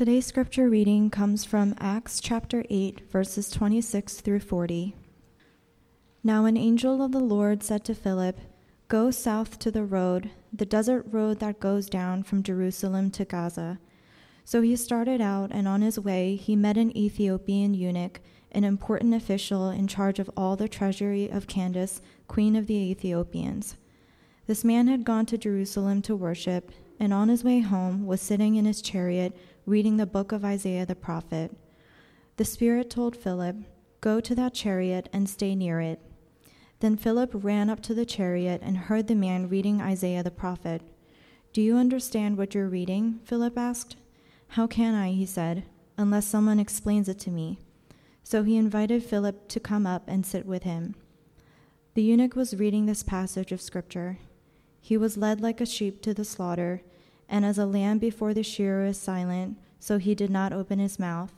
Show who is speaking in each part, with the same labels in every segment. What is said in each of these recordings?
Speaker 1: Today's scripture reading comes from Acts chapter 8, verses 26 through 40. Now an angel of the Lord said to Philip, Go south to the road, the desert road that goes down from Jerusalem to Gaza. So he started out, and on his way he met an Ethiopian eunuch, an important official in charge of all the treasury of Candace, queen of the Ethiopians. This man had gone to Jerusalem to worship, and on his way home was sitting in his chariot reading the book of Isaiah the prophet. The Spirit told Philip, Go to that chariot and stay near it. Then Philip ran up to the chariot and heard the man reading Isaiah the prophet. Do you understand what you're reading? Philip asked. How can I, he said, unless someone explains it to me? So he invited Philip to come up and sit with him. The eunuch was reading this passage of Scripture. He was led like a sheep to the slaughter, and as a lamb before the shearer is silent, so he did not open his mouth.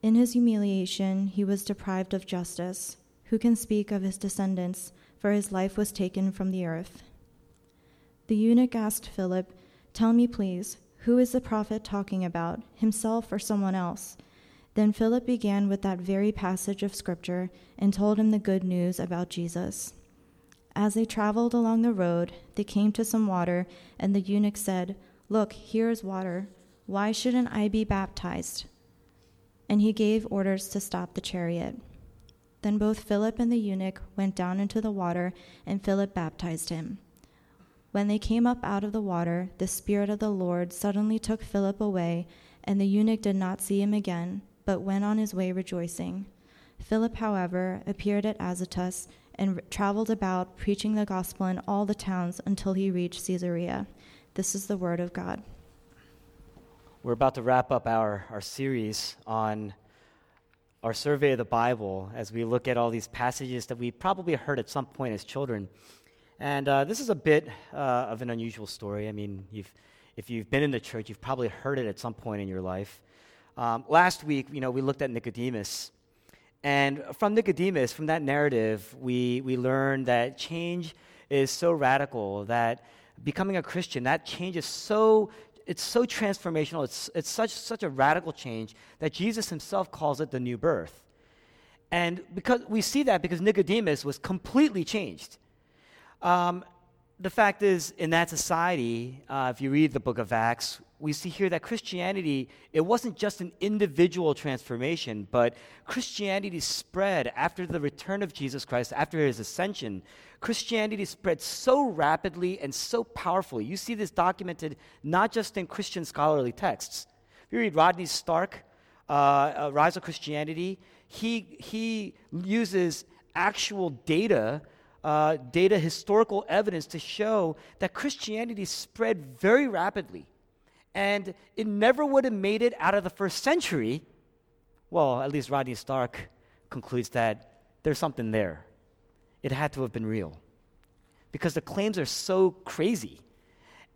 Speaker 1: In his humiliation, he was deprived of justice. Who can speak of his descendants? For his life was taken from the earth. The eunuch asked Philip, Tell me, please, who is the prophet talking about, himself or someone else? Then Philip began with that very passage of Scripture and told him the good news about Jesus. As they traveled along the road, they came to some water, and the eunuch said, Look, here is water. Why shouldn't I be baptized? And he gave orders to stop the chariot. Then both Philip and the eunuch went down into the water, and Philip baptized him. When they came up out of the water, the Spirit of the Lord suddenly took Philip away, and the eunuch did not see him again, but went on his way rejoicing. Philip, however, appeared at Azotus and traveled about preaching the gospel in all the towns until he reached Caesarea. This is the word of God.
Speaker 2: We're about to wrap up our, our series on our survey of the Bible as we look at all these passages that we probably heard at some point as children. And uh, this is a bit uh, of an unusual story. I mean, if you've been in the church, you've probably heard it at some point in your life. Um, last week, you know, we looked at Nicodemus. And from Nicodemus, from that narrative, we, we learned that change is so radical that becoming a Christian, that change is so it's so transformational. It's, it's such, such a radical change that Jesus himself calls it the new birth. And because we see that because Nicodemus was completely changed. Um, the fact is, in that society, uh, if you read the book of Acts, we see here that Christianity, it wasn't just an individual transformation, but Christianity spread after the return of Jesus Christ, after his ascension. Christianity spread so rapidly and so powerfully. You see this documented not just in Christian scholarly texts. If you read Rodney Stark, uh, uh, Rise of Christianity, he, he uses actual data uh, data, historical evidence to show that Christianity spread very rapidly. And it never would have made it out of the first century. Well, at least Rodney Stark concludes that there's something there. It had to have been real. Because the claims are so crazy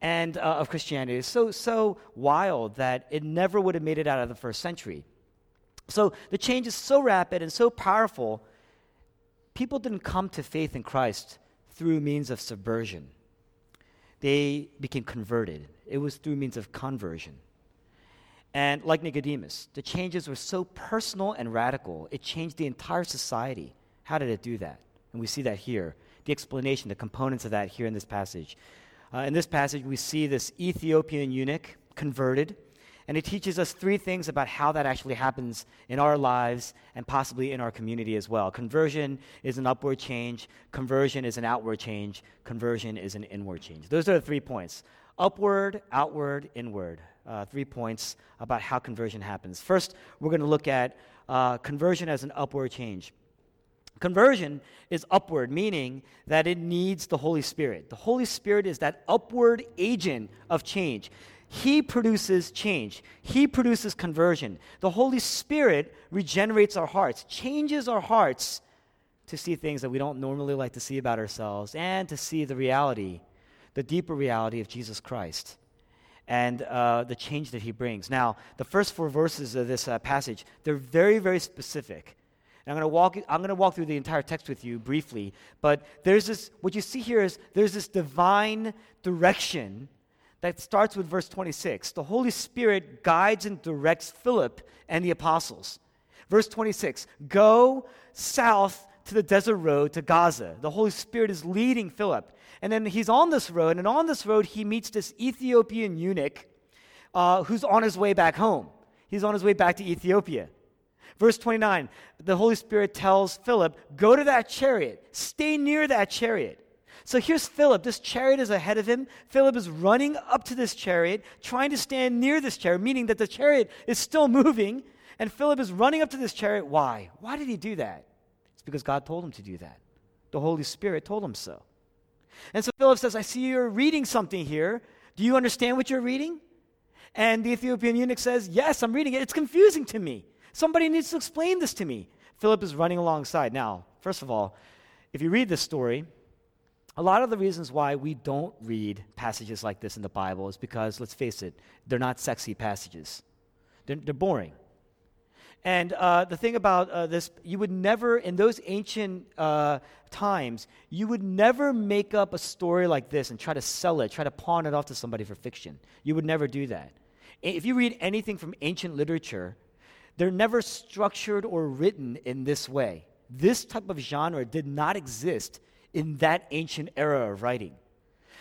Speaker 2: and uh, of Christianity is so so wild that it never would have made it out of the first century. So the change is so rapid and so powerful people didn't come to faith in Christ through means of subversion. They became converted. It was through means of conversion. And like Nicodemus, the changes were so personal and radical, it changed the entire society. How did it do that? And we see that here. The explanation, the components of that here in this passage. Uh, in this passage, we see this Ethiopian eunuch converted and it teaches us three things about how that actually happens in our lives and possibly in our community as well. Conversion is an upward change, conversion is an outward change, conversion is an inward change. Those are the three points upward, outward, inward. Uh, three points about how conversion happens. First, we're going to look at uh, conversion as an upward change. Conversion is upward, meaning that it needs the Holy Spirit. The Holy Spirit is that upward agent of change. He produces change. He produces conversion. The Holy Spirit regenerates our hearts, changes our hearts to see things that we don't normally like to see about ourselves and to see the reality, the deeper reality of Jesus Christ and uh, the change that he brings. Now, the first four verses of this uh, passage, they're very, very specific. And I'm going to walk I'm going to walk through the entire text with you briefly, but there's this what you see here is there's this divine direction that starts with verse 26. The Holy Spirit guides and directs Philip and the apostles. Verse 26 Go south to the desert road to Gaza. The Holy Spirit is leading Philip. And then he's on this road, and on this road, he meets this Ethiopian eunuch uh, who's on his way back home. He's on his way back to Ethiopia. Verse 29, the Holy Spirit tells Philip, Go to that chariot, stay near that chariot. So here's Philip. This chariot is ahead of him. Philip is running up to this chariot, trying to stand near this chariot, meaning that the chariot is still moving. And Philip is running up to this chariot. Why? Why did he do that? It's because God told him to do that. The Holy Spirit told him so. And so Philip says, I see you're reading something here. Do you understand what you're reading? And the Ethiopian eunuch says, Yes, I'm reading it. It's confusing to me. Somebody needs to explain this to me. Philip is running alongside. Now, first of all, if you read this story, a lot of the reasons why we don't read passages like this in the Bible is because, let's face it, they're not sexy passages. They're, they're boring. And uh, the thing about uh, this, you would never, in those ancient uh, times, you would never make up a story like this and try to sell it, try to pawn it off to somebody for fiction. You would never do that. If you read anything from ancient literature, they're never structured or written in this way. This type of genre did not exist in that ancient era of writing.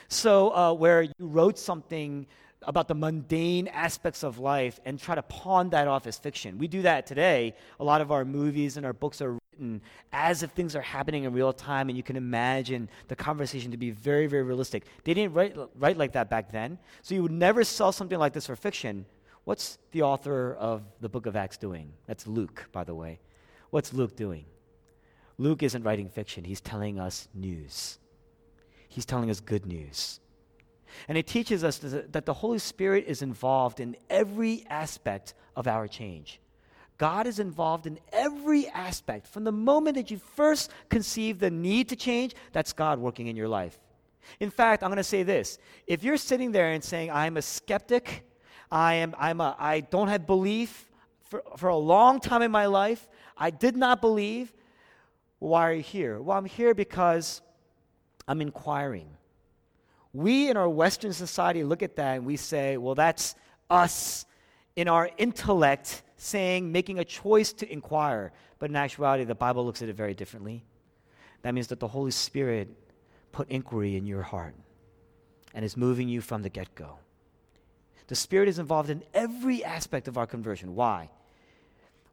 Speaker 2: So, uh, where you wrote something about the mundane aspects of life and try to pawn that off as fiction. We do that today. A lot of our movies and our books are written as if things are happening in real time, and you can imagine the conversation to be very, very realistic. They didn't write, write like that back then, so you would never sell something like this for fiction. What's the author of the book of Acts doing? That's Luke, by the way. What's Luke doing? Luke isn't writing fiction, he's telling us news. He's telling us good news. And it teaches us that the Holy Spirit is involved in every aspect of our change. God is involved in every aspect. From the moment that you first conceive the need to change, that's God working in your life. In fact, I'm going to say this. If you're sitting there and saying, I'm a skeptic, I, am, I'm a, I don't have belief for, for a long time in my life, I did not believe, why are you here? Well, I'm here because I'm inquiring. We in our Western society look at that and we say, well, that's us in our intellect saying, making a choice to inquire. But in actuality, the Bible looks at it very differently. That means that the Holy Spirit put inquiry in your heart and is moving you from the get go. The Spirit is involved in every aspect of our conversion. Why?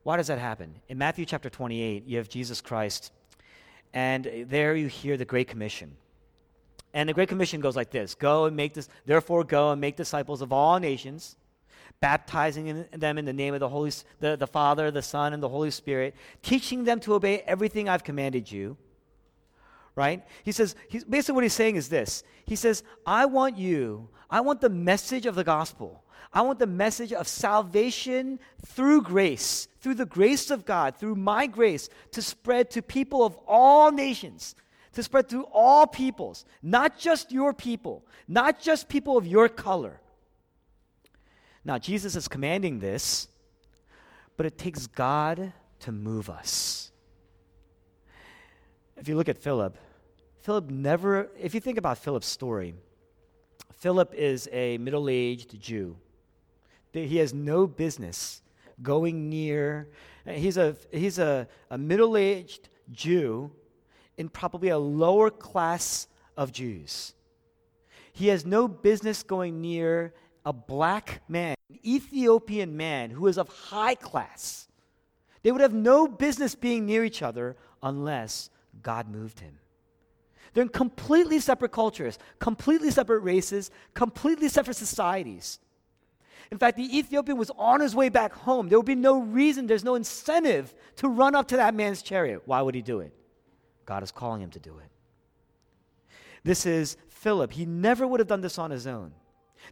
Speaker 2: Why does that happen? In Matthew chapter 28, you have Jesus Christ, and there you hear the Great Commission. And the Great Commission goes like this Go and make this, therefore, go and make disciples of all nations, baptizing in them in the name of the, Holy, the, the Father, the Son, and the Holy Spirit, teaching them to obey everything I've commanded you. Right? He says, he's, basically, what he's saying is this He says, I want you, I want the message of the gospel. I want the message of salvation through grace, through the grace of God, through my grace, to spread to people of all nations, to spread to all peoples, not just your people, not just people of your color. Now, Jesus is commanding this, but it takes God to move us. If you look at Philip, Philip never, if you think about Philip's story, Philip is a middle aged Jew. He has no business going near, he's a, he's a, a middle aged Jew in probably a lower class of Jews. He has no business going near a black man, an Ethiopian man who is of high class. They would have no business being near each other unless God moved him. They're in completely separate cultures, completely separate races, completely separate societies. In fact, the Ethiopian was on his way back home. There would be no reason, there's no incentive to run up to that man's chariot. Why would he do it? God is calling him to do it. This is Philip. He never would have done this on his own.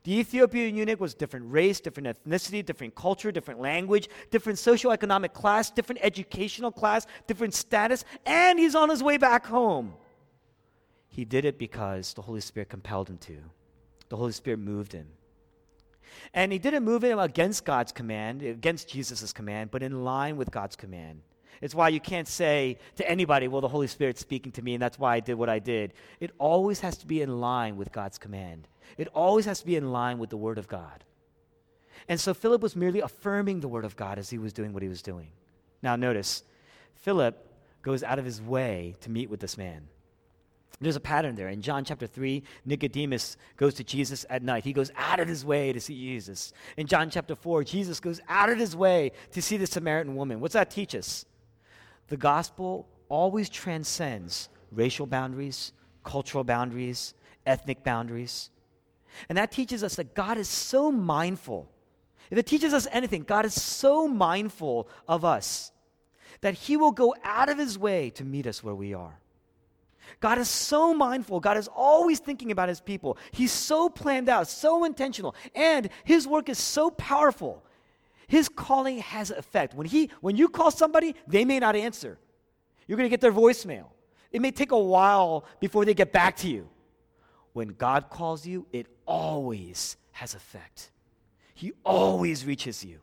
Speaker 2: The Ethiopian eunuch was different race, different ethnicity, different culture, different language, different socioeconomic class, different educational class, different status, and he's on his way back home. He did it because the Holy Spirit compelled him to. The Holy Spirit moved him. And he didn't move him against God's command, against Jesus' command, but in line with God's command. It's why you can't say to anybody, well, the Holy Spirit's speaking to me, and that's why I did what I did. It always has to be in line with God's command, it always has to be in line with the Word of God. And so Philip was merely affirming the Word of God as he was doing what he was doing. Now, notice, Philip goes out of his way to meet with this man. There's a pattern there. In John chapter 3, Nicodemus goes to Jesus at night. He goes out of his way to see Jesus. In John chapter 4, Jesus goes out of his way to see the Samaritan woman. What's that teach us? The gospel always transcends racial boundaries, cultural boundaries, ethnic boundaries. And that teaches us that God is so mindful. If it teaches us anything, God is so mindful of us that he will go out of his way to meet us where we are. God is so mindful. God is always thinking about his people. He's so planned out, so intentional, and his work is so powerful. His calling has effect. When, he, when you call somebody, they may not answer. You're going to get their voicemail. It may take a while before they get back to you. When God calls you, it always has effect. He always reaches you.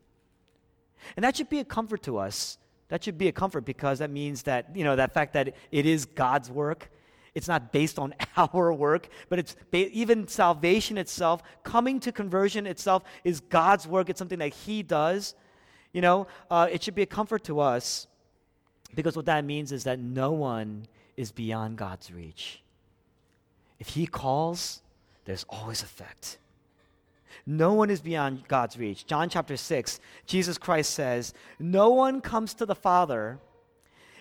Speaker 2: And that should be a comfort to us. That should be a comfort because that means that, you know, that fact that it is God's work it's not based on our work, but it's ba- even salvation itself, coming to conversion itself is God's work. It's something that He does. You know, uh, it should be a comfort to us because what that means is that no one is beyond God's reach. If He calls, there's always effect. No one is beyond God's reach. John chapter 6, Jesus Christ says, No one comes to the Father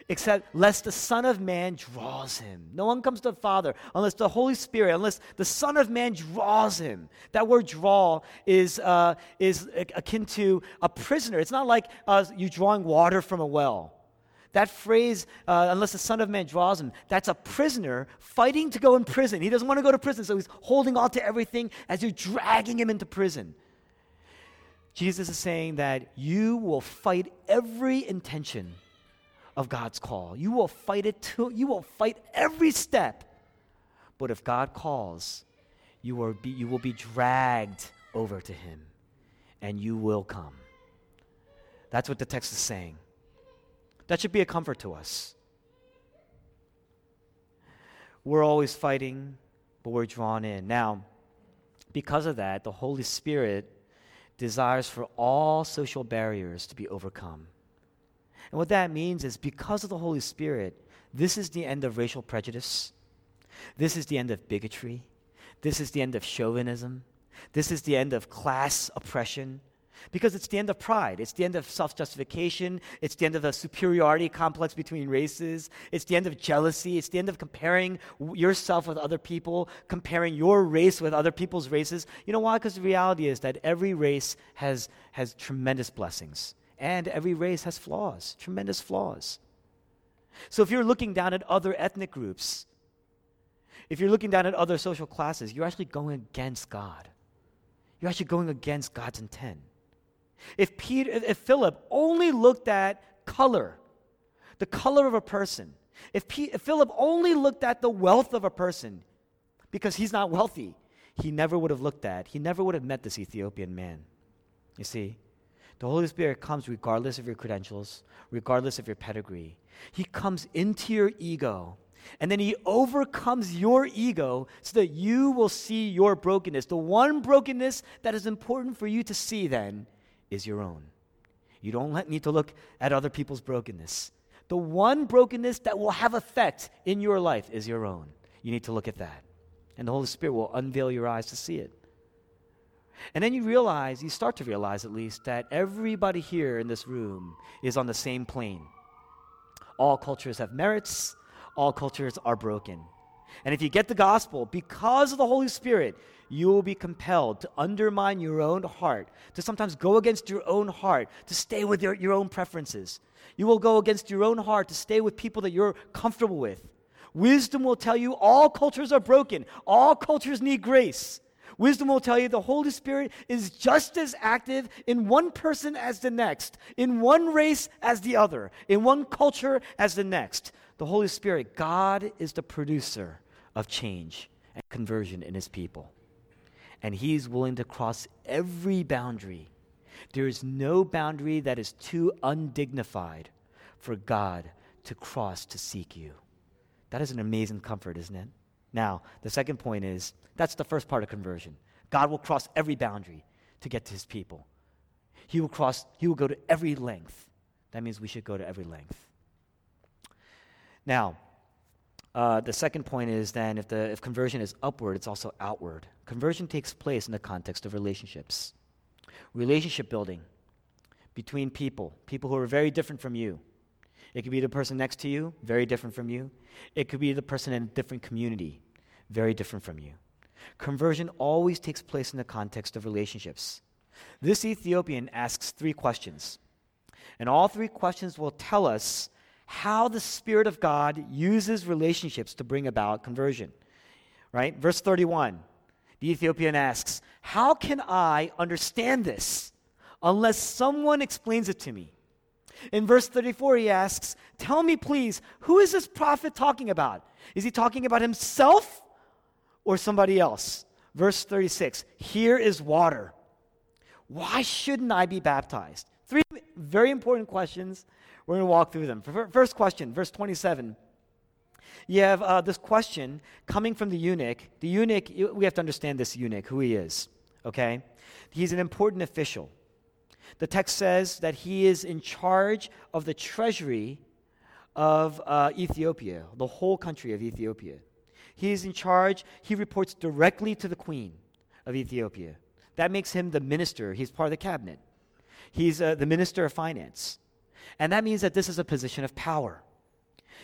Speaker 2: except lest the Son of Man draws him. No one comes to the Father unless the Holy Spirit, unless the Son of Man draws him. That word draw is, uh, is akin to a prisoner. It's not like uh, you drawing water from a well. That phrase, uh, unless the Son of Man draws him, that's a prisoner fighting to go in prison. He doesn't want to go to prison, so he's holding on to everything as you're dragging him into prison. Jesus is saying that you will fight every intention of God's call. You will fight it too. You will fight every step. But if God calls, you will be, you will be dragged over to Him and you will come. That's what the text is saying. That should be a comfort to us. We're always fighting, but we're drawn in. Now, because of that, the Holy Spirit desires for all social barriers to be overcome. And what that means is because of the Holy Spirit, this is the end of racial prejudice. This is the end of bigotry. This is the end of chauvinism. This is the end of class oppression. Because it's the end of pride. It's the end of self justification. It's the end of a superiority complex between races. It's the end of jealousy. It's the end of comparing yourself with other people, comparing your race with other people's races. You know why? Because the reality is that every race has, has tremendous blessings. And every race has flaws, tremendous flaws. So if you're looking down at other ethnic groups, if you're looking down at other social classes, you're actually going against God. You're actually going against God's intent. If Peter if Philip only looked at color, the color of a person, if, P, if Philip only looked at the wealth of a person, because he's not wealthy, he never would have looked at, he never would have met this Ethiopian man. You see? The Holy Spirit comes regardless of your credentials, regardless of your pedigree. He comes into your ego. And then he overcomes your ego so that you will see your brokenness. The one brokenness that is important for you to see then is your own. You don't need to look at other people's brokenness. The one brokenness that will have effect in your life is your own. You need to look at that. And the Holy Spirit will unveil your eyes to see it. And then you realize, you start to realize at least, that everybody here in this room is on the same plane. All cultures have merits, all cultures are broken. And if you get the gospel, because of the Holy Spirit, you will be compelled to undermine your own heart, to sometimes go against your own heart, to stay with your, your own preferences. You will go against your own heart to stay with people that you're comfortable with. Wisdom will tell you all cultures are broken, all cultures need grace. Wisdom will tell you the Holy Spirit is just as active in one person as the next, in one race as the other, in one culture as the next. The Holy Spirit, God is the producer of change and conversion in his people. And he is willing to cross every boundary. There is no boundary that is too undignified for God to cross to seek you. That is an amazing comfort, isn't it? Now, the second point is that's the first part of conversion. God will cross every boundary to get to his people. He will cross, he will go to every length. That means we should go to every length. Now, uh, the second point is then if, the, if conversion is upward, it's also outward. Conversion takes place in the context of relationships, relationship building between people, people who are very different from you. It could be the person next to you, very different from you. It could be the person in a different community, very different from you. Conversion always takes place in the context of relationships. This Ethiopian asks three questions, and all three questions will tell us how the Spirit of God uses relationships to bring about conversion. Right? Verse 31, the Ethiopian asks, How can I understand this unless someone explains it to me? In verse 34, he asks, Tell me, please, who is this prophet talking about? Is he talking about himself or somebody else? Verse 36, Here is water. Why shouldn't I be baptized? Three very important questions. We're going to walk through them. First question, verse 27. You have uh, this question coming from the eunuch. The eunuch, we have to understand this eunuch, who he is, okay? He's an important official. The text says that he is in charge of the treasury of uh, Ethiopia, the whole country of Ethiopia. He is in charge, he reports directly to the queen of Ethiopia. That makes him the minister, he's part of the cabinet. He's uh, the minister of finance. And that means that this is a position of power.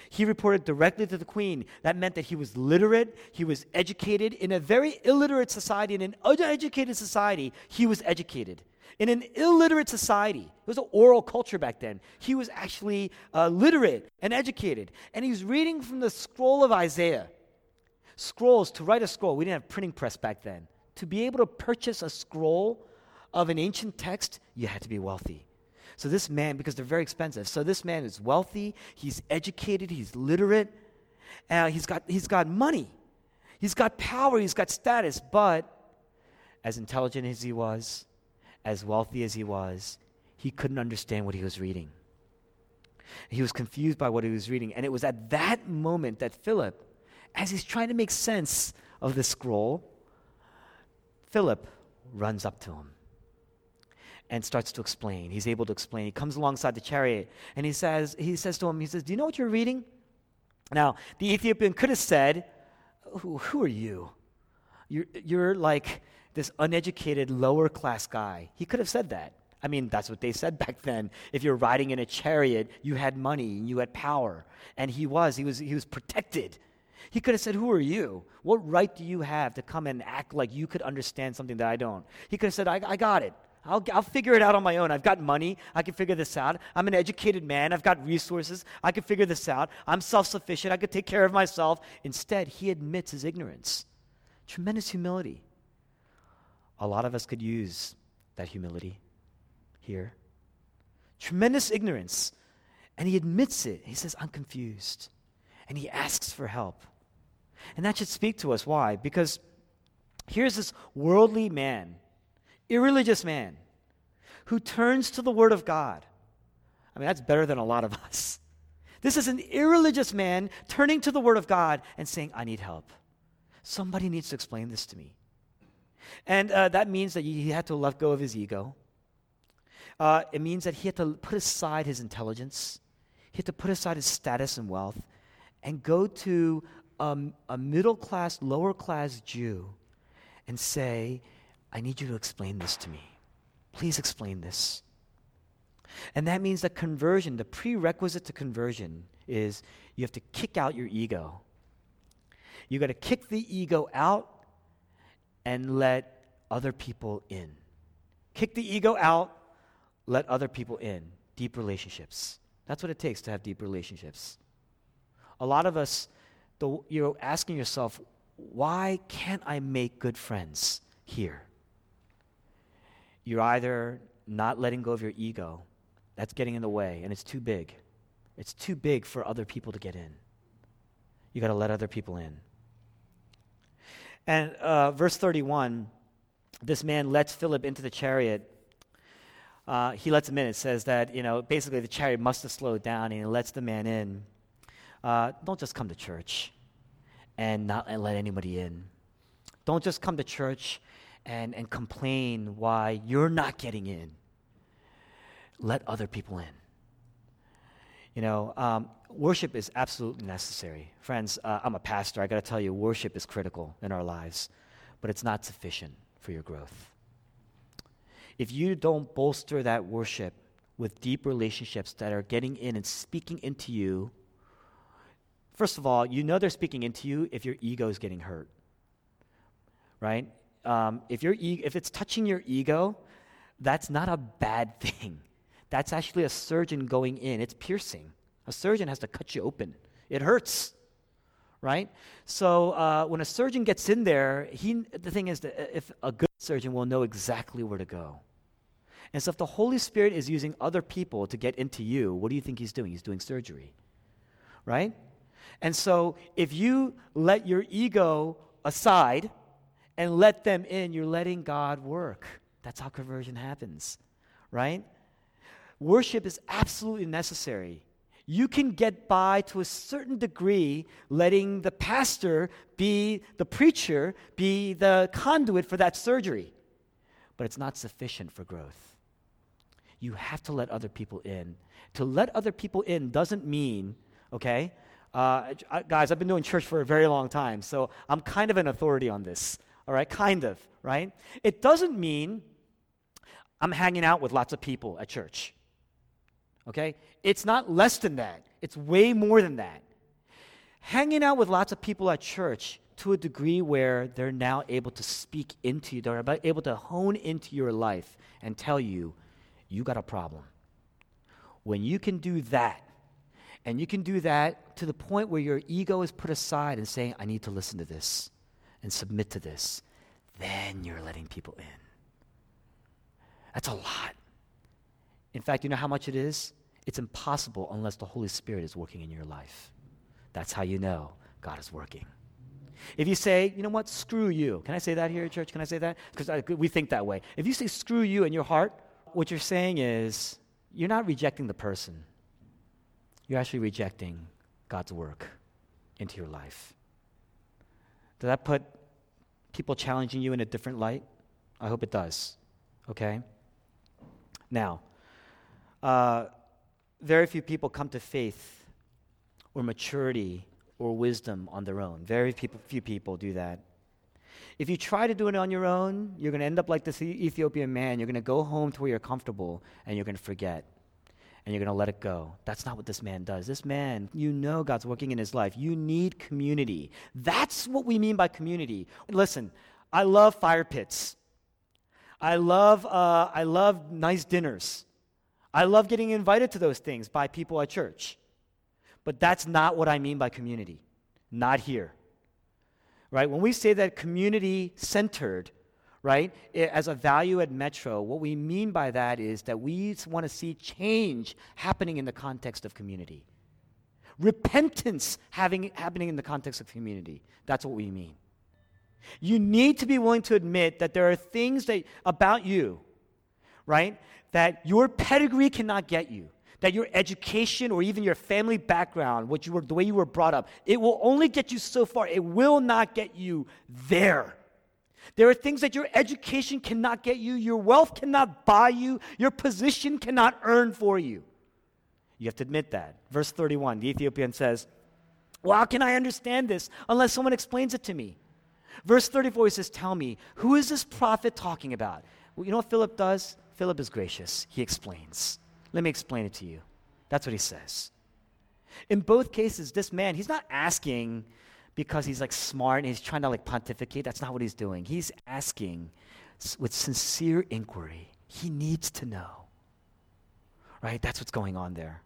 Speaker 2: He reported directly to the queen. That meant that he was literate, he was educated. In a very illiterate society, in an uneducated society, he was educated. In an illiterate society, it was an oral culture back then. He was actually uh, literate and educated. And he was reading from the scroll of Isaiah. Scrolls, to write a scroll, we didn't have printing press back then. To be able to purchase a scroll of an ancient text, you had to be wealthy. So this man, because they're very expensive, so this man is wealthy, he's educated, he's literate, uh, he's, got, he's got money, he's got power, he's got status, but as intelligent as he was, as wealthy as he was, he couldn't understand what he was reading. He was confused by what he was reading. And it was at that moment that Philip, as he's trying to make sense of the scroll, Philip runs up to him and starts to explain. He's able to explain. He comes alongside the chariot and he says, he says to him, he says, Do you know what you're reading? Now, the Ethiopian could have said, Who, who are you? You're, you're like this uneducated, lower class guy. He could have said that. I mean, that's what they said back then. If you're riding in a chariot, you had money and you had power. And he was, he was, he was protected. He could have said, Who are you? What right do you have to come and act like you could understand something that I don't? He could have said, I, I got it. I'll, I'll figure it out on my own. I've got money. I can figure this out. I'm an educated man. I've got resources. I can figure this out. I'm self sufficient. I could take care of myself. Instead, he admits his ignorance. Tremendous humility. A lot of us could use that humility here. Tremendous ignorance. And he admits it. He says, I'm confused. And he asks for help. And that should speak to us. Why? Because here's this worldly man, irreligious man, who turns to the Word of God. I mean, that's better than a lot of us. This is an irreligious man turning to the Word of God and saying, I need help. Somebody needs to explain this to me. And uh, that means that he had to let go of his ego. Uh, it means that he had to put aside his intelligence, he had to put aside his status and wealth, and go to um, a middle class, lower class Jew and say, I need you to explain this to me. Please explain this. And that means that conversion, the prerequisite to conversion, is you have to kick out your ego. You got to kick the ego out and let other people in. Kick the ego out, let other people in. Deep relationships. That's what it takes to have deep relationships. A lot of us, you're asking yourself, why can't I make good friends here? You're either not letting go of your ego, that's getting in the way, and it's too big. It's too big for other people to get in. You got to let other people in. And uh, verse 31 this man lets Philip into the chariot. Uh, he lets him in. It says that, you know, basically the chariot must have slowed down and he lets the man in. Uh, don't just come to church and not let anybody in. Don't just come to church and, and complain why you're not getting in. Let other people in. You know, um, worship is absolutely necessary. Friends, uh, I'm a pastor. I got to tell you, worship is critical in our lives, but it's not sufficient for your growth. If you don't bolster that worship with deep relationships that are getting in and speaking into you, first of all, you know they're speaking into you if your ego is getting hurt, right? Um, if, your e- if it's touching your ego, that's not a bad thing. That's actually a surgeon going in. It's piercing. A surgeon has to cut you open. It hurts, right? So uh, when a surgeon gets in there, he, the thing is that if a good surgeon will know exactly where to go. And so if the Holy Spirit is using other people to get into you, what do you think he's doing? He's doing surgery, right? And so if you let your ego aside and let them in, you're letting God work. That's how conversion happens, right? Worship is absolutely necessary. You can get by to a certain degree letting the pastor be the preacher, be the conduit for that surgery. But it's not sufficient for growth. You have to let other people in. To let other people in doesn't mean, okay, uh, guys, I've been doing church for a very long time, so I'm kind of an authority on this, all right? Kind of, right? It doesn't mean I'm hanging out with lots of people at church. Okay? It's not less than that, it's way more than that. Hanging out with lots of people at church to a degree where they're now able to speak into you, they're able to hone into your life and tell you, you got a problem. When you can do that, and you can do that to the point where your ego is put aside and saying, I need to listen to this and submit to this, then you're letting people in. That's a lot. In fact, you know how much it is? It's impossible unless the Holy Spirit is working in your life. That's how you know God is working. If you say, you know what, screw you. Can I say that here at church? Can I say that? Because we think that way. If you say screw you in your heart, what you're saying is you're not rejecting the person, you're actually rejecting God's work into your life. Does that put people challenging you in a different light? I hope it does. Okay? Now, uh, very few people come to faith or maturity or wisdom on their own. Very few people do that. If you try to do it on your own, you're going to end up like this Ethiopian man. You're going to go home to where you're comfortable and you're going to forget and you're going to let it go. That's not what this man does. This man, you know God's working in his life. You need community. That's what we mean by community. Listen, I love fire pits. I love, uh, I love nice dinners. I love getting invited to those things by people at church. But that's not what I mean by community. Not here. Right? When we say that community centered, right, as a value at Metro, what we mean by that is that we want to see change happening in the context of community. Repentance having, happening in the context of community. That's what we mean. You need to be willing to admit that there are things that, about you, right, that your pedigree cannot get you, that your education or even your family background, what you were, the way you were brought up, it will only get you so far. It will not get you there. There are things that your education cannot get you, your wealth cannot buy you, your position cannot earn for you. You have to admit that. Verse 31, the Ethiopian says, Well, how can I understand this unless someone explains it to me? Verse 34, he says, Tell me, who is this prophet talking about? Well, you know what Philip does? Philip is gracious. He explains. Let me explain it to you. That's what he says. In both cases, this man, he's not asking because he's like smart and he's trying to like pontificate. That's not what he's doing. He's asking with sincere inquiry. He needs to know. Right? That's what's going on there.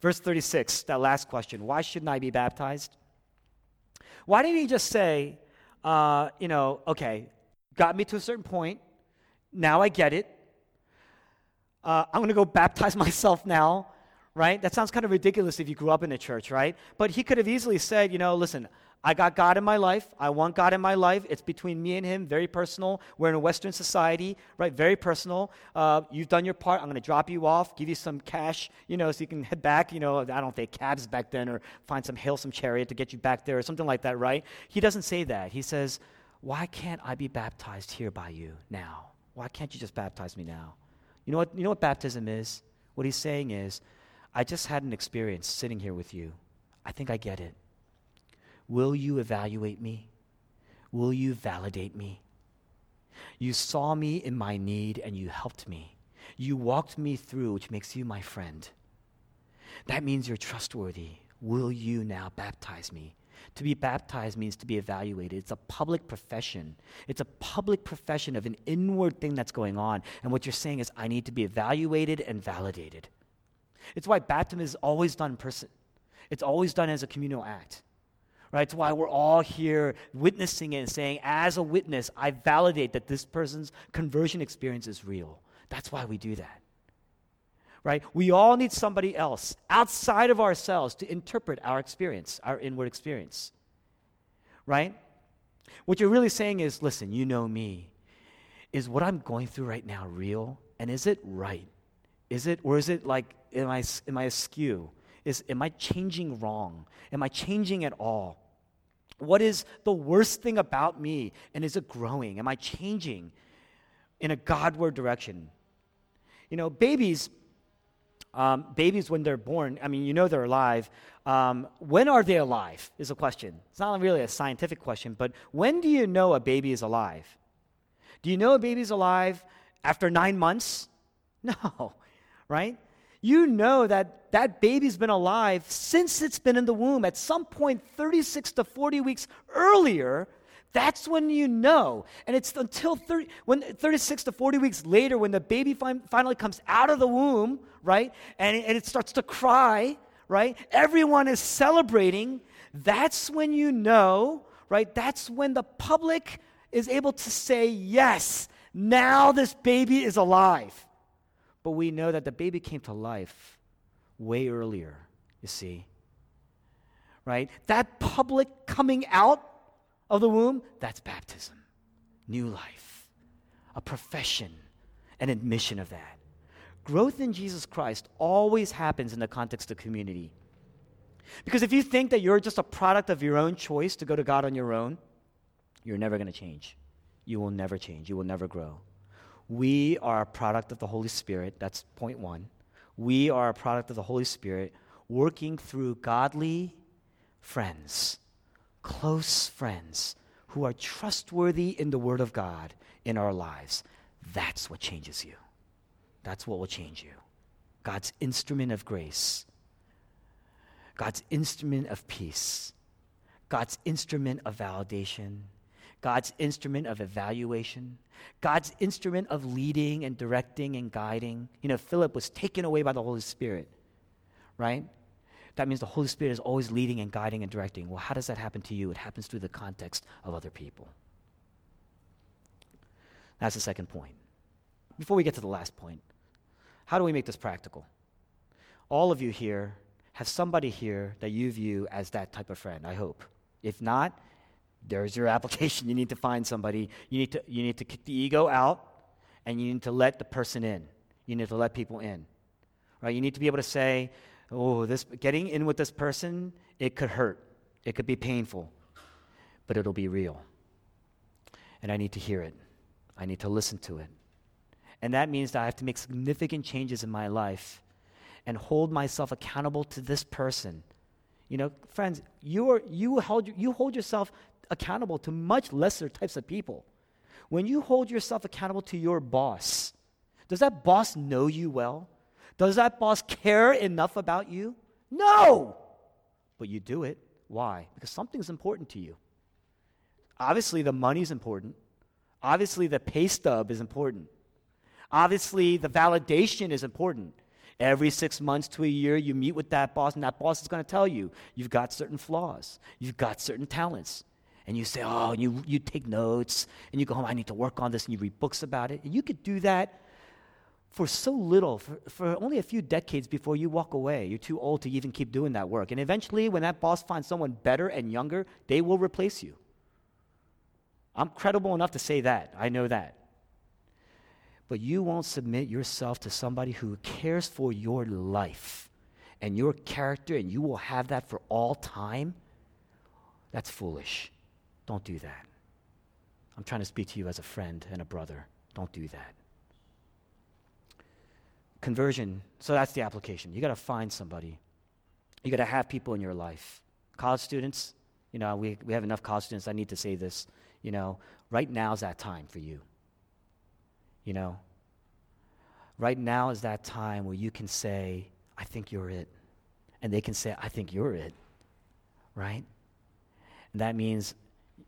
Speaker 2: Verse 36, that last question why shouldn't I be baptized? Why didn't he just say, uh, you know, okay, got me to a certain point. Now I get it uh, I'm going to go baptize myself now, right? That sounds kind of ridiculous if you grew up in the church, right? But he could have easily said, you know, listen, I got God in my life. I want God in my life. It's between me and Him, very personal. We're in a Western society, right? Very personal. Uh, you've done your part. I'm going to drop you off, give you some cash, you know, so you can head back. You know, I don't had cabs back then or find some hail some chariot to get you back there or something like that, right? He doesn't say that. He says, Why can't I be baptized here by you now? Why can't you just baptize me now? You know what, you know what baptism is? What he's saying is, I just had an experience sitting here with you. I think I get it. Will you evaluate me? Will you validate me? You saw me in my need and you helped me. You walked me through, which makes you my friend. That means you're trustworthy. Will you now baptize me? To be baptized means to be evaluated. It's a public profession. It's a public profession of an inward thing that's going on. And what you're saying is, I need to be evaluated and validated. It's why baptism is always done in person, it's always done as a communal act right? It's why we're all here witnessing it and saying, as a witness, I validate that this person's conversion experience is real. That's why we do that. Right? We all need somebody else outside of ourselves to interpret our experience, our inward experience. Right? What you're really saying is listen, you know me. Is what I'm going through right now real? And is it right? Is it, or is it like, am I, am I askew? Is am I changing wrong? Am I changing at all? What is the worst thing about me? And is it growing? Am I changing in a Godward direction? You know, babies, um, babies when they're born, I mean, you know they're alive. Um, when are they alive is a question. It's not really a scientific question, but when do you know a baby is alive? Do you know a baby's alive after nine months? No, right? You know that that baby's been alive since it's been in the womb. At some point, 36 to 40 weeks earlier, that's when you know. And it's until 30, when 36 to 40 weeks later, when the baby fin- finally comes out of the womb, right? And, and it starts to cry, right? Everyone is celebrating. That's when you know, right? That's when the public is able to say, yes, now this baby is alive. But we know that the baby came to life way earlier, you see. Right? That public coming out of the womb, that's baptism. New life, a profession, an admission of that. Growth in Jesus Christ always happens in the context of community. Because if you think that you're just a product of your own choice to go to God on your own, you're never going to change. You will never change. You will never grow. We are a product of the Holy Spirit. That's point one. We are a product of the Holy Spirit working through godly friends, close friends who are trustworthy in the Word of God in our lives. That's what changes you. That's what will change you. God's instrument of grace, God's instrument of peace, God's instrument of validation, God's instrument of evaluation, God's instrument of leading and directing and guiding. You know, Philip was taken away by the Holy Spirit, right? That means the Holy Spirit is always leading and guiding and directing. Well, how does that happen to you? It happens through the context of other people. That's the second point. Before we get to the last point, how do we make this practical? All of you here have somebody here that you view as that type of friend, I hope. If not, there's your application. You need to find somebody. You need to, you need to kick the ego out and you need to let the person in. You need to let people in. Right? You need to be able to say, oh, this getting in with this person, it could hurt. It could be painful, but it'll be real. And I need to hear it. I need to listen to it. And that means that I have to make significant changes in my life and hold myself accountable to this person. You know, friends, you, are, you, hold, you hold yourself accountable to much lesser types of people. When you hold yourself accountable to your boss, does that boss know you well? Does that boss care enough about you? No! But you do it. Why? Because something's important to you. Obviously, the money's important. Obviously, the pay stub is important. Obviously, the validation is important. Every six months to a year, you meet with that boss, and that boss is going to tell you you've got certain flaws, you've got certain talents, and you say, oh, and you, you take notes, and you go home, I need to work on this, and you read books about it. And you could do that for so little, for, for only a few decades before you walk away. You're too old to even keep doing that work. And eventually, when that boss finds someone better and younger, they will replace you. I'm credible enough to say that. I know that. But you won't submit yourself to somebody who cares for your life and your character, and you will have that for all time. That's foolish. Don't do that. I'm trying to speak to you as a friend and a brother. Don't do that. Conversion. So that's the application. You got to find somebody. You got to have people in your life. College students, you know, we, we have enough college students. I need to say this. You know, right now is that time for you. You know, right now is that time where you can say, I think you're it. And they can say, I think you're it. Right? And that means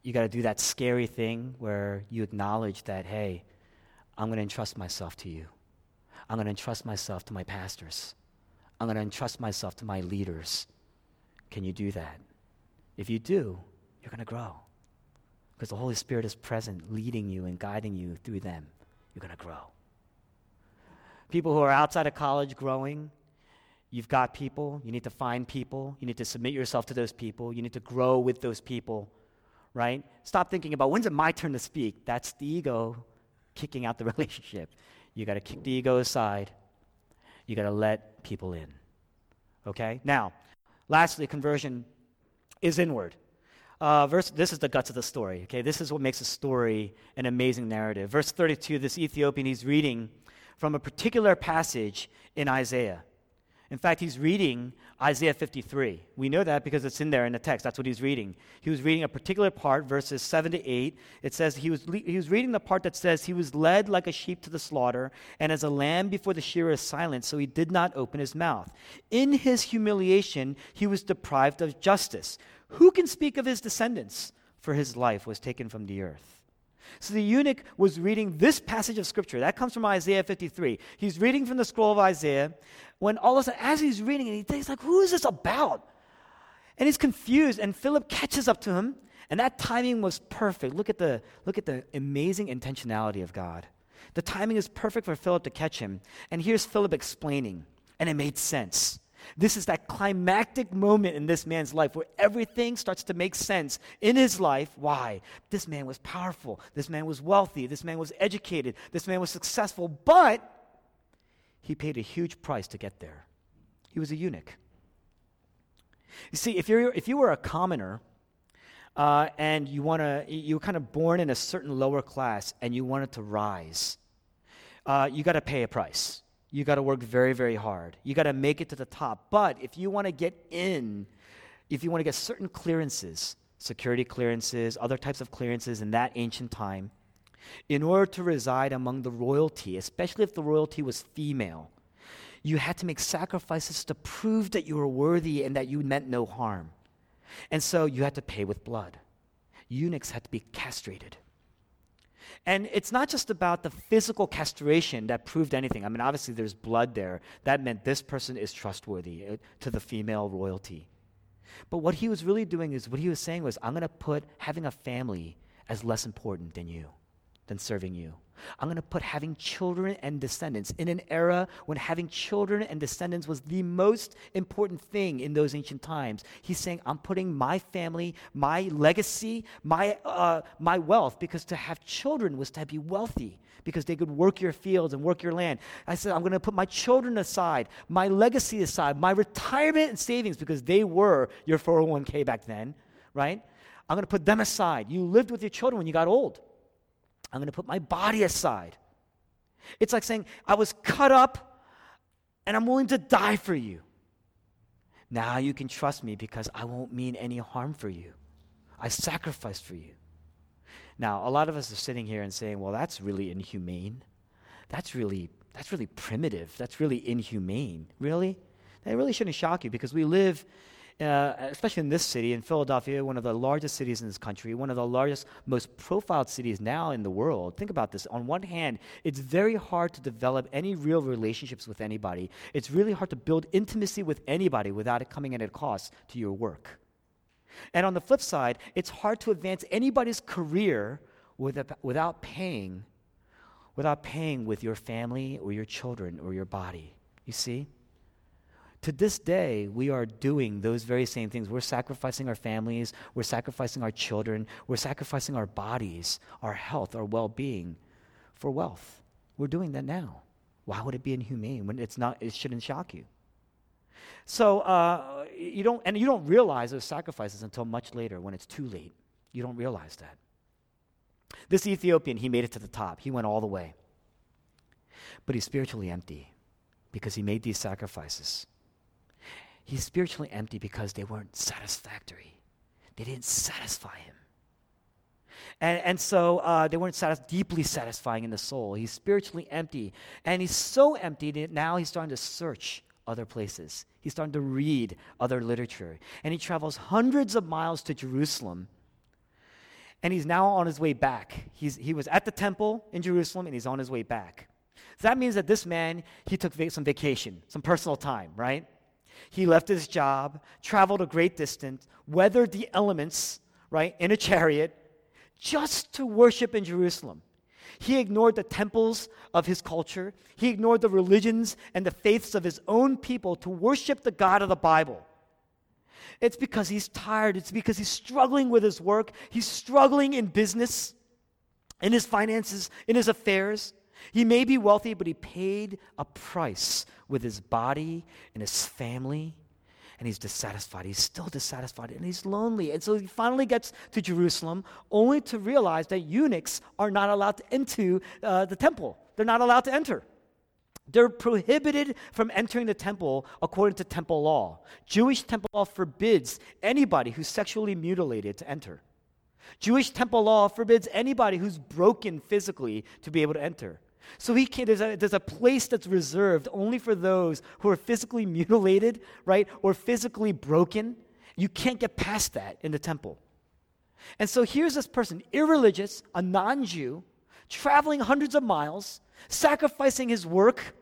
Speaker 2: you got to do that scary thing where you acknowledge that, hey, I'm going to entrust myself to you. I'm going to entrust myself to my pastors. I'm going to entrust myself to my leaders. Can you do that? If you do, you're going to grow. Because the Holy Spirit is present, leading you and guiding you through them. You're going to grow. People who are outside of college growing, you've got people. You need to find people. You need to submit yourself to those people. You need to grow with those people, right? Stop thinking about when's it my turn to speak? That's the ego kicking out the relationship. You got to kick the ego aside. You got to let people in. Okay? Now, lastly, conversion is inward. Uh, verse, this is the guts of the story. Okay, this is what makes a story an amazing narrative. Verse 32, this Ethiopian, he's reading from a particular passage in Isaiah. In fact, he's reading Isaiah 53. We know that because it's in there in the text. That's what he's reading. He was reading a particular part, verses 7 to 8. It says he was, he was reading the part that says, He was led like a sheep to the slaughter, and as a lamb before the shearer is silent, so he did not open his mouth. In his humiliation, he was deprived of justice. Who can speak of his descendants? For his life was taken from the earth. So the eunuch was reading this passage of scripture. That comes from Isaiah 53. He's reading from the scroll of Isaiah when all of a sudden, as he's reading it, he thinks, like, who is this about? And he's confused, and Philip catches up to him, and that timing was perfect. Look at the, look at the amazing intentionality of God. The timing is perfect for Philip to catch him. And here's Philip explaining, and it made sense. This is that climactic moment in this man's life where everything starts to make sense in his life. Why? This man was powerful. This man was wealthy. This man was educated. This man was successful. But he paid a huge price to get there. He was a eunuch. You see, if, you're, if you were a commoner, uh, and you want to, you were kind of born in a certain lower class and you wanted to rise, uh, you got to pay a price you got to work very, very hard. You got to make it to the top. But if you want to get in, if you want to get certain clearances, security clearances, other types of clearances in that ancient time, in order to reside among the royalty, especially if the royalty was female, you had to make sacrifices to prove that you were worthy and that you meant no harm. And so you had to pay with blood. Eunuchs had to be castrated. And it's not just about the physical castration that proved anything. I mean, obviously, there's blood there. That meant this person is trustworthy uh, to the female royalty. But what he was really doing is what he was saying was, I'm going to put having a family as less important than you, than serving you. I'm going to put having children and descendants in an era when having children and descendants was the most important thing in those ancient times. He's saying, I'm putting my family, my legacy, my, uh, my wealth, because to have children was to be wealthy, because they could work your fields and work your land. I said, I'm going to put my children aside, my legacy aside, my retirement and savings, because they were your 401k back then, right? I'm going to put them aside. You lived with your children when you got old. I'm going to put my body aside. It's like saying, I was cut up and I'm willing to die for you. Now you can trust me because I won't mean any harm for you. I sacrificed for you. Now, a lot of us are sitting here and saying, well, that's really inhumane. That's really, that's really primitive. That's really inhumane. Really? That really shouldn't shock you because we live uh, especially in this city, in Philadelphia, one of the largest cities in this country, one of the largest, most profiled cities now in the world. Think about this. On one hand, it's very hard to develop any real relationships with anybody. It's really hard to build intimacy with anybody without it coming at a cost to your work. And on the flip side, it's hard to advance anybody's career without paying without paying with your family or your children or your body. You see? To this day, we are doing those very same things. We're sacrificing our families, we're sacrificing our children, we're sacrificing our bodies, our health, our well being for wealth. We're doing that now. Why would it be inhumane when it's not, it shouldn't shock you? So uh, you don't, and you don't realize those sacrifices until much later when it's too late. You don't realize that. This Ethiopian, he made it to the top. He went all the way. But he's spiritually empty because he made these sacrifices. He's spiritually empty because they weren't satisfactory. They didn't satisfy him. And, and so uh, they weren't satis- deeply satisfying in the soul. He's spiritually empty. And he's so empty that now he's starting to search other places. He's starting to read other literature. And he travels hundreds of miles to Jerusalem. And he's now on his way back. He's, he was at the temple in Jerusalem and he's on his way back. So that means that this man, he took some vacation, some personal time, right? He left his job, traveled a great distance, weathered the elements, right, in a chariot, just to worship in Jerusalem. He ignored the temples of his culture. He ignored the religions and the faiths of his own people to worship the God of the Bible. It's because he's tired. It's because he's struggling with his work. He's struggling in business, in his finances, in his affairs. He may be wealthy, but he paid a price with his body and his family and he's dissatisfied. He's still dissatisfied and he's lonely. And so he finally gets to Jerusalem only to realize that eunuchs are not allowed to into uh, the temple. They're not allowed to enter. They're prohibited from entering the temple according to temple law. Jewish temple law forbids anybody who's sexually mutilated to enter. Jewish temple law forbids anybody who's broken physically to be able to enter. So he can, there's, a, there's a place that's reserved only for those who are physically mutilated, right, or physically broken. You can't get past that in the temple. And so here's this person, irreligious, a non Jew, traveling hundreds of miles, sacrificing his work,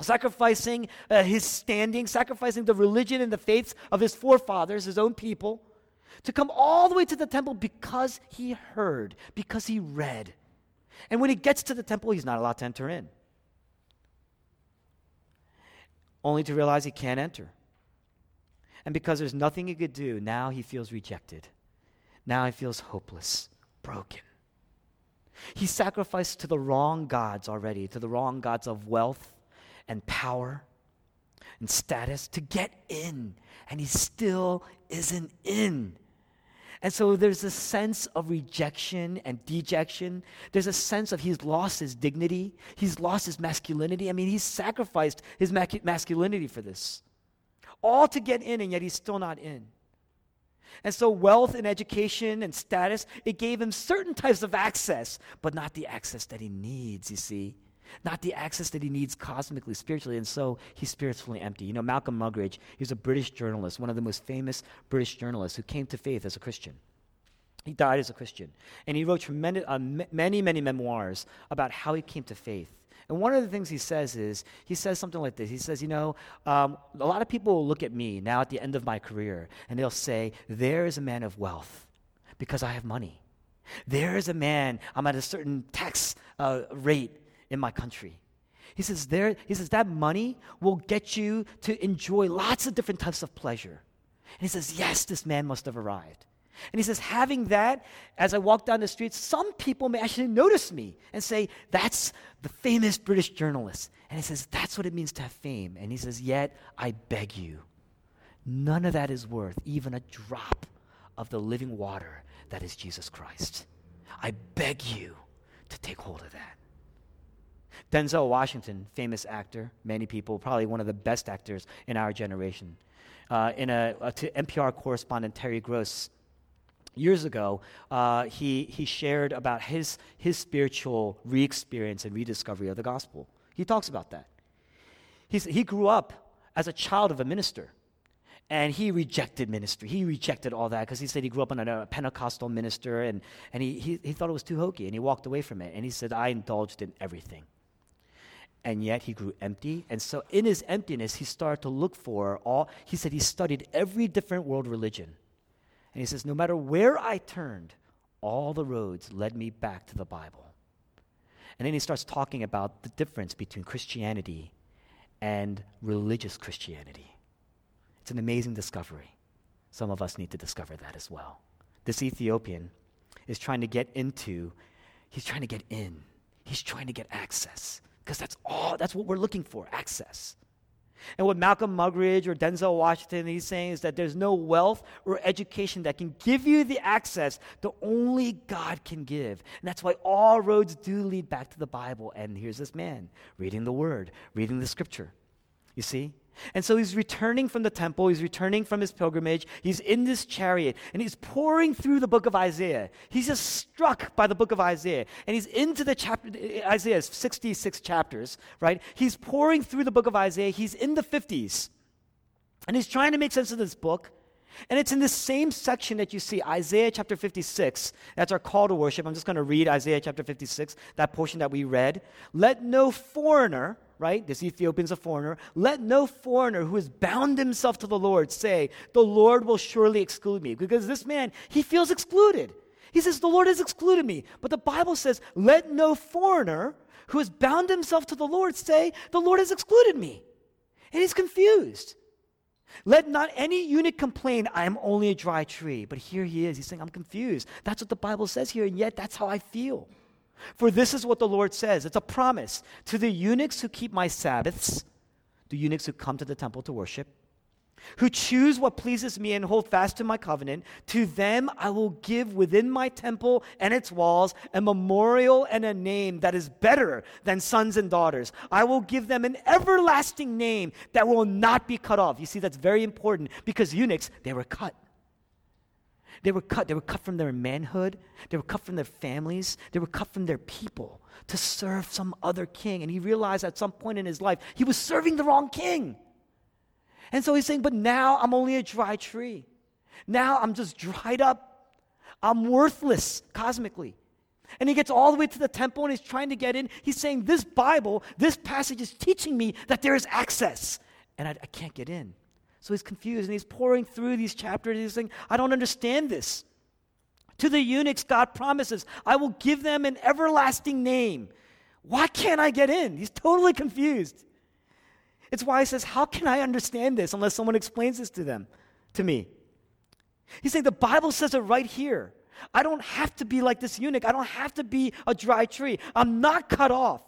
Speaker 2: sacrificing uh, his standing, sacrificing the religion and the faiths of his forefathers, his own people, to come all the way to the temple because he heard, because he read and when he gets to the temple, he's not allowed to enter in. Only to realize he can't enter. And because there's nothing he could do, now he feels rejected. Now he feels hopeless, broken. He sacrificed to the wrong gods already, to the wrong gods of wealth and power and status to get in. And he still isn't in. And so there's a sense of rejection and dejection. There's a sense of he's lost his dignity, he's lost his masculinity. I mean, he's sacrificed his masculinity for this. All to get in, and yet he's still not in. And so, wealth and education and status, it gave him certain types of access, but not the access that he needs, you see not the access that he needs cosmically, spiritually, and so he's spiritually empty. You know, Malcolm Muggeridge, he's a British journalist, one of the most famous British journalists who came to faith as a Christian. He died as a Christian, and he wrote tremendous, uh, many, many memoirs about how he came to faith. And one of the things he says is, he says something like this. He says, You know, um, a lot of people will look at me now at the end of my career, and they'll say, There is a man of wealth because I have money. There is a man, I'm at a certain tax uh, rate in my country. He says, there, he says, that money will get you to enjoy lots of different types of pleasure. And he says, yes, this man must have arrived. And he says, having that, as I walk down the streets, some people may actually notice me and say, that's the famous British journalist. And he says, that's what it means to have fame. And he says, yet I beg you, none of that is worth even a drop of the living water that is Jesus Christ. I beg you to take hold of that. Denzel Washington, famous actor, many people, probably one of the best actors in our generation. Uh, in a, a NPR correspondent Terry Gross, years ago, uh, he, he shared about his, his spiritual re experience and rediscovery of the gospel. He talks about that. He's, he grew up as a child of a minister. And he rejected ministry. He rejected all that because he said he grew up in a Pentecostal minister and, and he, he, he thought it was too hokey and he walked away from it. And he said, I indulged in everything and yet he grew empty. And so, in his emptiness, he started to look for all, he said he studied every different world religion. And he says, no matter where I turned, all the roads led me back to the Bible. And then he starts talking about the difference between Christianity and religious Christianity. It's an amazing discovery. Some of us need to discover that as well. This Ethiopian is trying to get into, he's trying to get in, he's trying to get access. Because that's all, that's what we're looking for access. And what Malcolm Muggeridge or Denzel Washington is saying is that there's no wealth or education that can give you the access that only God can give. And that's why all roads do lead back to the Bible. And here's this man reading the Word, reading the Scripture. You see? And so he's returning from the temple, he's returning from his pilgrimage, he's in this chariot, and he's poring through the book of Isaiah. He's just struck by the book of Isaiah. And he's into the chapter, Isaiah 66 chapters, right? He's poring through the book of Isaiah, he's in the 50s. And he's trying to make sense of this book. And it's in the same section that you see Isaiah chapter 56. That's our call to worship. I'm just going to read Isaiah chapter 56, that portion that we read. Let no foreigner, right? This Ethiopian's a foreigner. Let no foreigner who has bound himself to the Lord say, The Lord will surely exclude me. Because this man, he feels excluded. He says, The Lord has excluded me. But the Bible says, Let no foreigner who has bound himself to the Lord say, The Lord has excluded me. And he's confused. Let not any eunuch complain, I am only a dry tree. But here he is. He's saying, I'm confused. That's what the Bible says here, and yet that's how I feel. For this is what the Lord says it's a promise to the eunuchs who keep my Sabbaths, the eunuchs who come to the temple to worship, who choose what pleases me and hold fast to my covenant. To them I will give within my temple and its walls a memorial and a name that is better than sons and daughters. I will give them an everlasting name that will not be cut off. You see, that's very important because eunuchs, they were cut. They were cut. They were cut from their manhood. They were cut from their families. They were cut from their people to serve some other king. And he realized at some point in his life he was serving the wrong king. And so he's saying, But now I'm only a dry tree. Now I'm just dried up. I'm worthless cosmically. And he gets all the way to the temple and he's trying to get in. He's saying, This Bible, this passage is teaching me that there is access. And I, I can't get in. So he's confused and he's poring through these chapters. He's saying, I don't understand this. To the eunuchs, God promises, I will give them an everlasting name. Why can't I get in? He's totally confused. It's why he says, How can I understand this unless someone explains this to them, to me? He's saying the Bible says it right here. I don't have to be like this eunuch. I don't have to be a dry tree. I'm not cut off.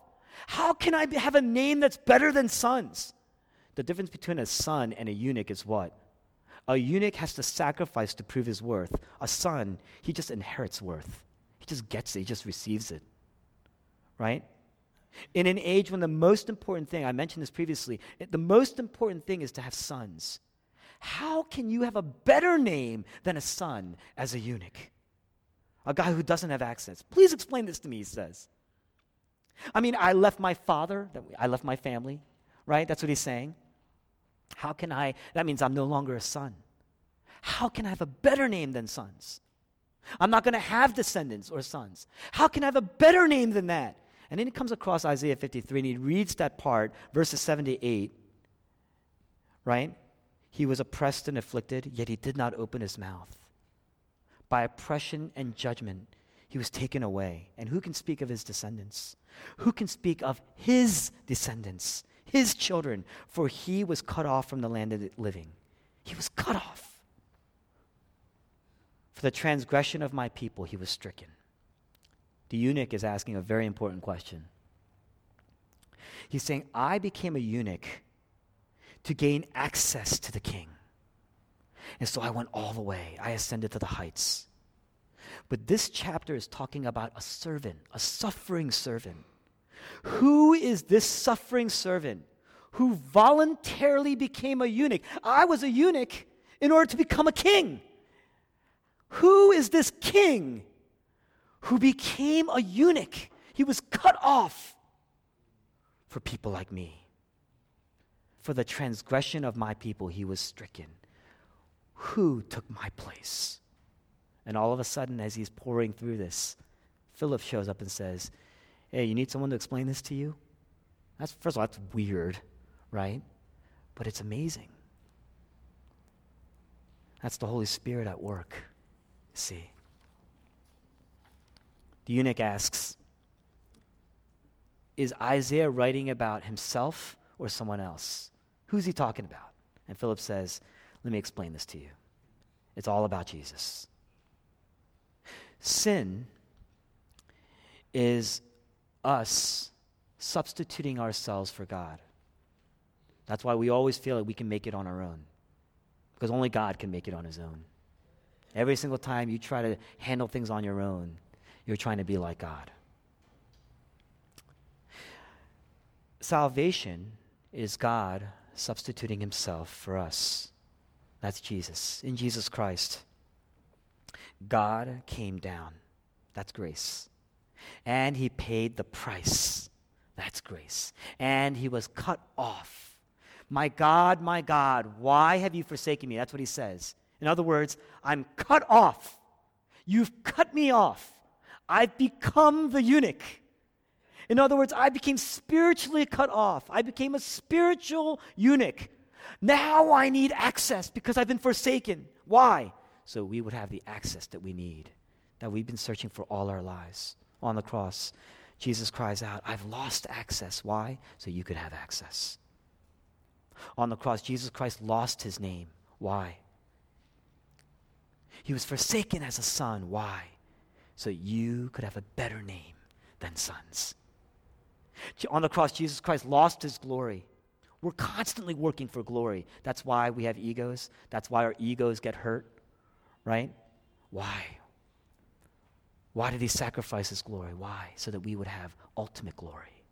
Speaker 2: How can I have a name that's better than sons? The difference between a son and a eunuch is what? A eunuch has to sacrifice to prove his worth. A son, he just inherits worth. He just gets it, he just receives it. Right? In an age when the most important thing, I mentioned this previously, the most important thing is to have sons. How can you have a better name than a son as a eunuch? A guy who doesn't have access. Please explain this to me, he says. I mean, I left my father, I left my family, right? That's what he's saying. How can I? That means I'm no longer a son. How can I have a better name than sons? I'm not going to have descendants or sons. How can I have a better name than that? And then he comes across Isaiah 53 and he reads that part, verses 7 to 8, right? He was oppressed and afflicted, yet he did not open his mouth. By oppression and judgment, he was taken away. And who can speak of his descendants? Who can speak of his descendants? His children, for he was cut off from the land of the living. He was cut off. For the transgression of my people, he was stricken. The eunuch is asking a very important question. He's saying, I became a eunuch to gain access to the king. And so I went all the way. I ascended to the heights. But this chapter is talking about a servant, a suffering servant who is this suffering servant who voluntarily became a eunuch? I was a eunuch in order to become a king. Who is this king who became a eunuch? He was cut off for people like me. For the transgression of my people, he was stricken. Who took my place? And all of a sudden, as he's poring through this, Philip shows up and says, hey, you need someone to explain this to you? That's, first of all, that's weird, right? But it's amazing. That's the Holy Spirit at work. See. The eunuch asks, is Isaiah writing about himself or someone else? Who's he talking about? And Philip says, Let me explain this to you. It's all about Jesus. Sin is us substituting ourselves for God. That's why we always feel like we can make it on our own, because only God can make it on his own. Every single time you try to handle things on your own, you're trying to be like God. Salvation is God substituting himself for us. That's Jesus. In Jesus Christ, God came down. That's grace. And he paid the price. That's grace. And he was cut off. My God, my God, why have you forsaken me? That's what he says. In other words, I'm cut off. You've cut me off. I've become the eunuch. In other words, I became spiritually cut off. I became a spiritual eunuch. Now I need access because I've been forsaken. Why? So we would have the access that we need, that we've been searching for all our lives. On the cross, Jesus cries out, I've lost access. Why? So you could have access. On the cross, Jesus Christ lost his name. Why? He was forsaken as a son. Why? So you could have a better name than sons. On the cross, Jesus Christ lost his glory. We're constantly working for glory. That's why we have egos. That's why our egos get hurt, right? Why? Why did he sacrifice his glory? Why? So that we would have ultimate glory.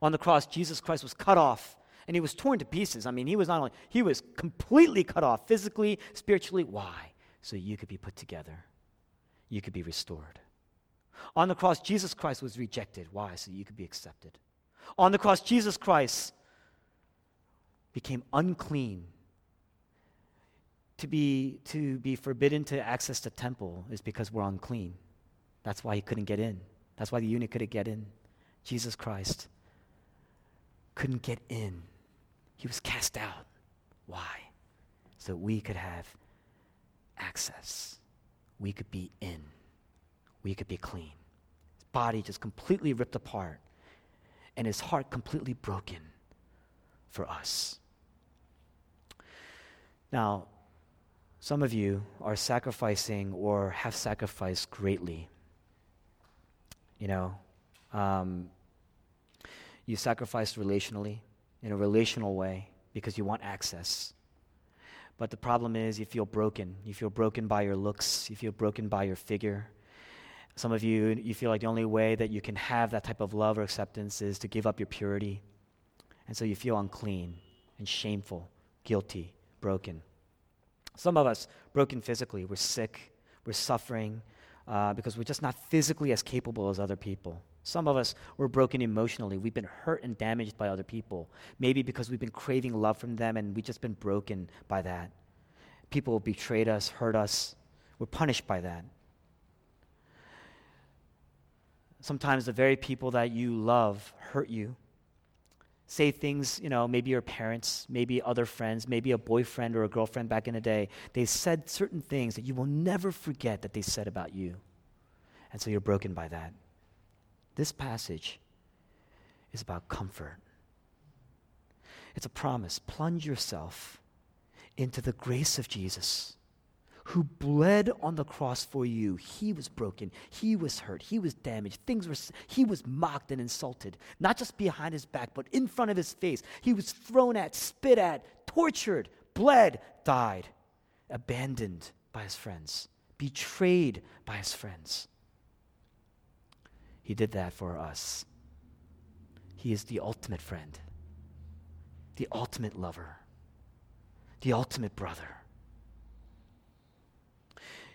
Speaker 2: On the cross, Jesus Christ was cut off and he was torn to pieces. I mean, he was not only, he was completely cut off physically, spiritually. Why? So you could be put together, you could be restored. On the cross, Jesus Christ was rejected. Why? So you could be accepted. On the cross, Jesus Christ became unclean. To be, to be forbidden to access the temple is because we're unclean. That's why he couldn't get in. That's why the eunuch couldn't get in. Jesus Christ couldn't get in. He was cast out. Why? So we could have access. We could be in we could be clean. His body just completely ripped apart, and his heart completely broken for us. Now, some of you are sacrificing or have sacrificed greatly. You know, um, you sacrificed relationally, in a relational way, because you want access. But the problem is, you feel broken. You feel broken by your looks, you feel broken by your figure, some of you, you feel like the only way that you can have that type of love or acceptance is to give up your purity. And so you feel unclean and shameful, guilty, broken. Some of us, broken physically, we're sick, we're suffering uh, because we're just not physically as capable as other people. Some of us, we're broken emotionally. We've been hurt and damaged by other people. Maybe because we've been craving love from them and we've just been broken by that. People betrayed us, hurt us. We're punished by that. Sometimes the very people that you love hurt you. Say things, you know, maybe your parents, maybe other friends, maybe a boyfriend or a girlfriend back in the day. They said certain things that you will never forget that they said about you. And so you're broken by that. This passage is about comfort. It's a promise. Plunge yourself into the grace of Jesus who bled on the cross for you. He was broken. He was hurt. He was damaged. Things were, he was mocked and insulted, not just behind his back, but in front of his face. He was thrown at, spit at, tortured, bled, died, abandoned by his friends, betrayed by his friends. He did that for us. He is the ultimate friend, the ultimate lover, the ultimate brother.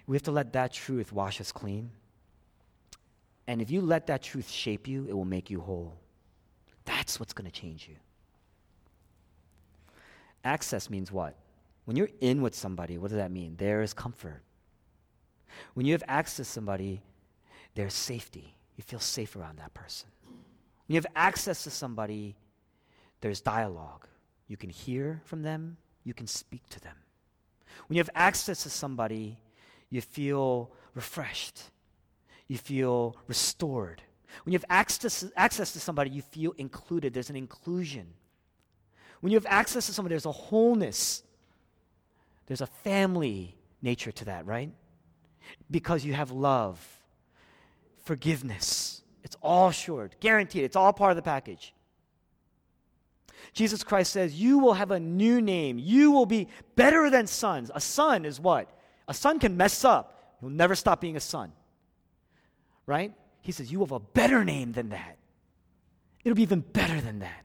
Speaker 2: We have to let that truth wash us clean. And if you let that truth shape you, it will make you whole. That's what's going to change you. Access means what? When you're in with somebody, what does that mean? There is comfort. When you have access to somebody, there's safety. You feel safe around that person. When you have access to somebody, there's dialogue. You can hear from them, you can speak to them. When you have access to somebody, you feel refreshed, you feel restored. When you have access, access to somebody, you feel included. There's an inclusion. When you have access to somebody, there's a wholeness. There's a family nature to that, right? Because you have love, forgiveness. It's all assured, guaranteed. It's all part of the package. Jesus Christ says, You will have a new name. You will be better than sons. A son is what? A son can mess up, he'll never stop being a son. Right? He says, You have a better name than that. It'll be even better than that.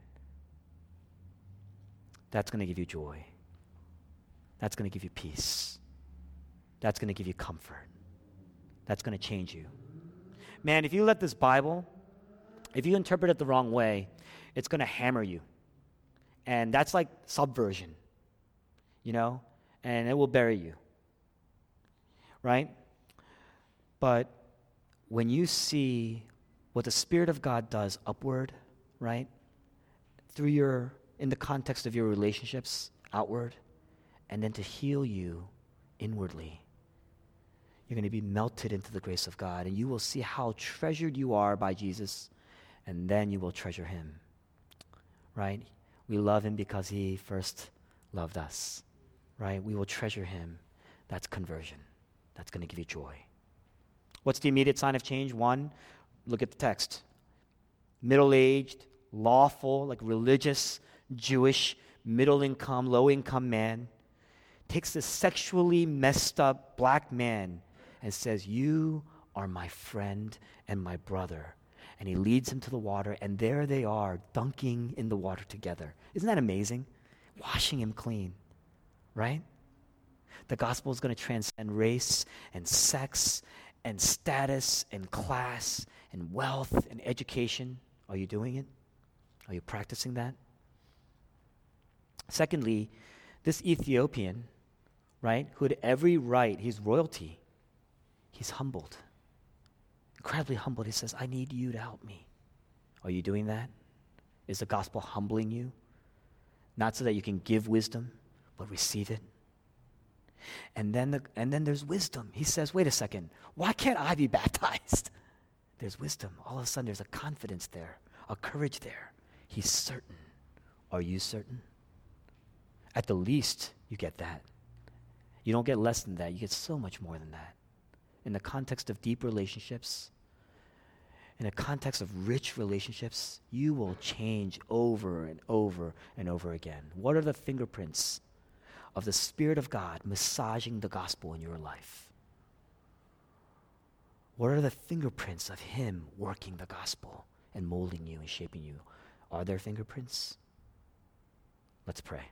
Speaker 2: That's going to give you joy. That's going to give you peace. That's going to give you comfort. That's going to change you. Man, if you let this Bible, if you interpret it the wrong way, it's going to hammer you. And that's like subversion, you know? And it will bury you. Right? But when you see what the Spirit of God does upward, right? Through your, in the context of your relationships outward, and then to heal you inwardly, you're going to be melted into the grace of God, and you will see how treasured you are by Jesus, and then you will treasure Him, right? We love Him because He first loved us, right? We will treasure Him. That's conversion. That's going to give you joy. What's the immediate sign of change? One, look at the text. Middle aged, lawful, like religious, Jewish, middle income, low income man takes this sexually messed up black man and says, You are my friend and my brother. And he leads him to the water, and there they are, dunking in the water together. Isn't that amazing? Washing him clean, right? The gospel is going to transcend race and sex and status and class and wealth and education. Are you doing it? Are you practicing that? Secondly, this Ethiopian, right, who had every right, he's royalty, he's humbled. Incredibly humbled. He says, I need you to help me. Are you doing that? Is the gospel humbling you? Not so that you can give wisdom, but receive it. And then, the, and then there's wisdom. He says, wait a second, why can't I be baptized? There's wisdom. All of a sudden, there's a confidence there, a courage there. He's certain. Are you certain? At the least, you get that. You don't get less than that, you get so much more than that. In the context of deep relationships, in the context of rich relationships, you will change over and over and over again. What are the fingerprints of the Spirit of God massaging the gospel in your life? What are the fingerprints of Him working the gospel and molding you and shaping you? Are there fingerprints? Let's pray.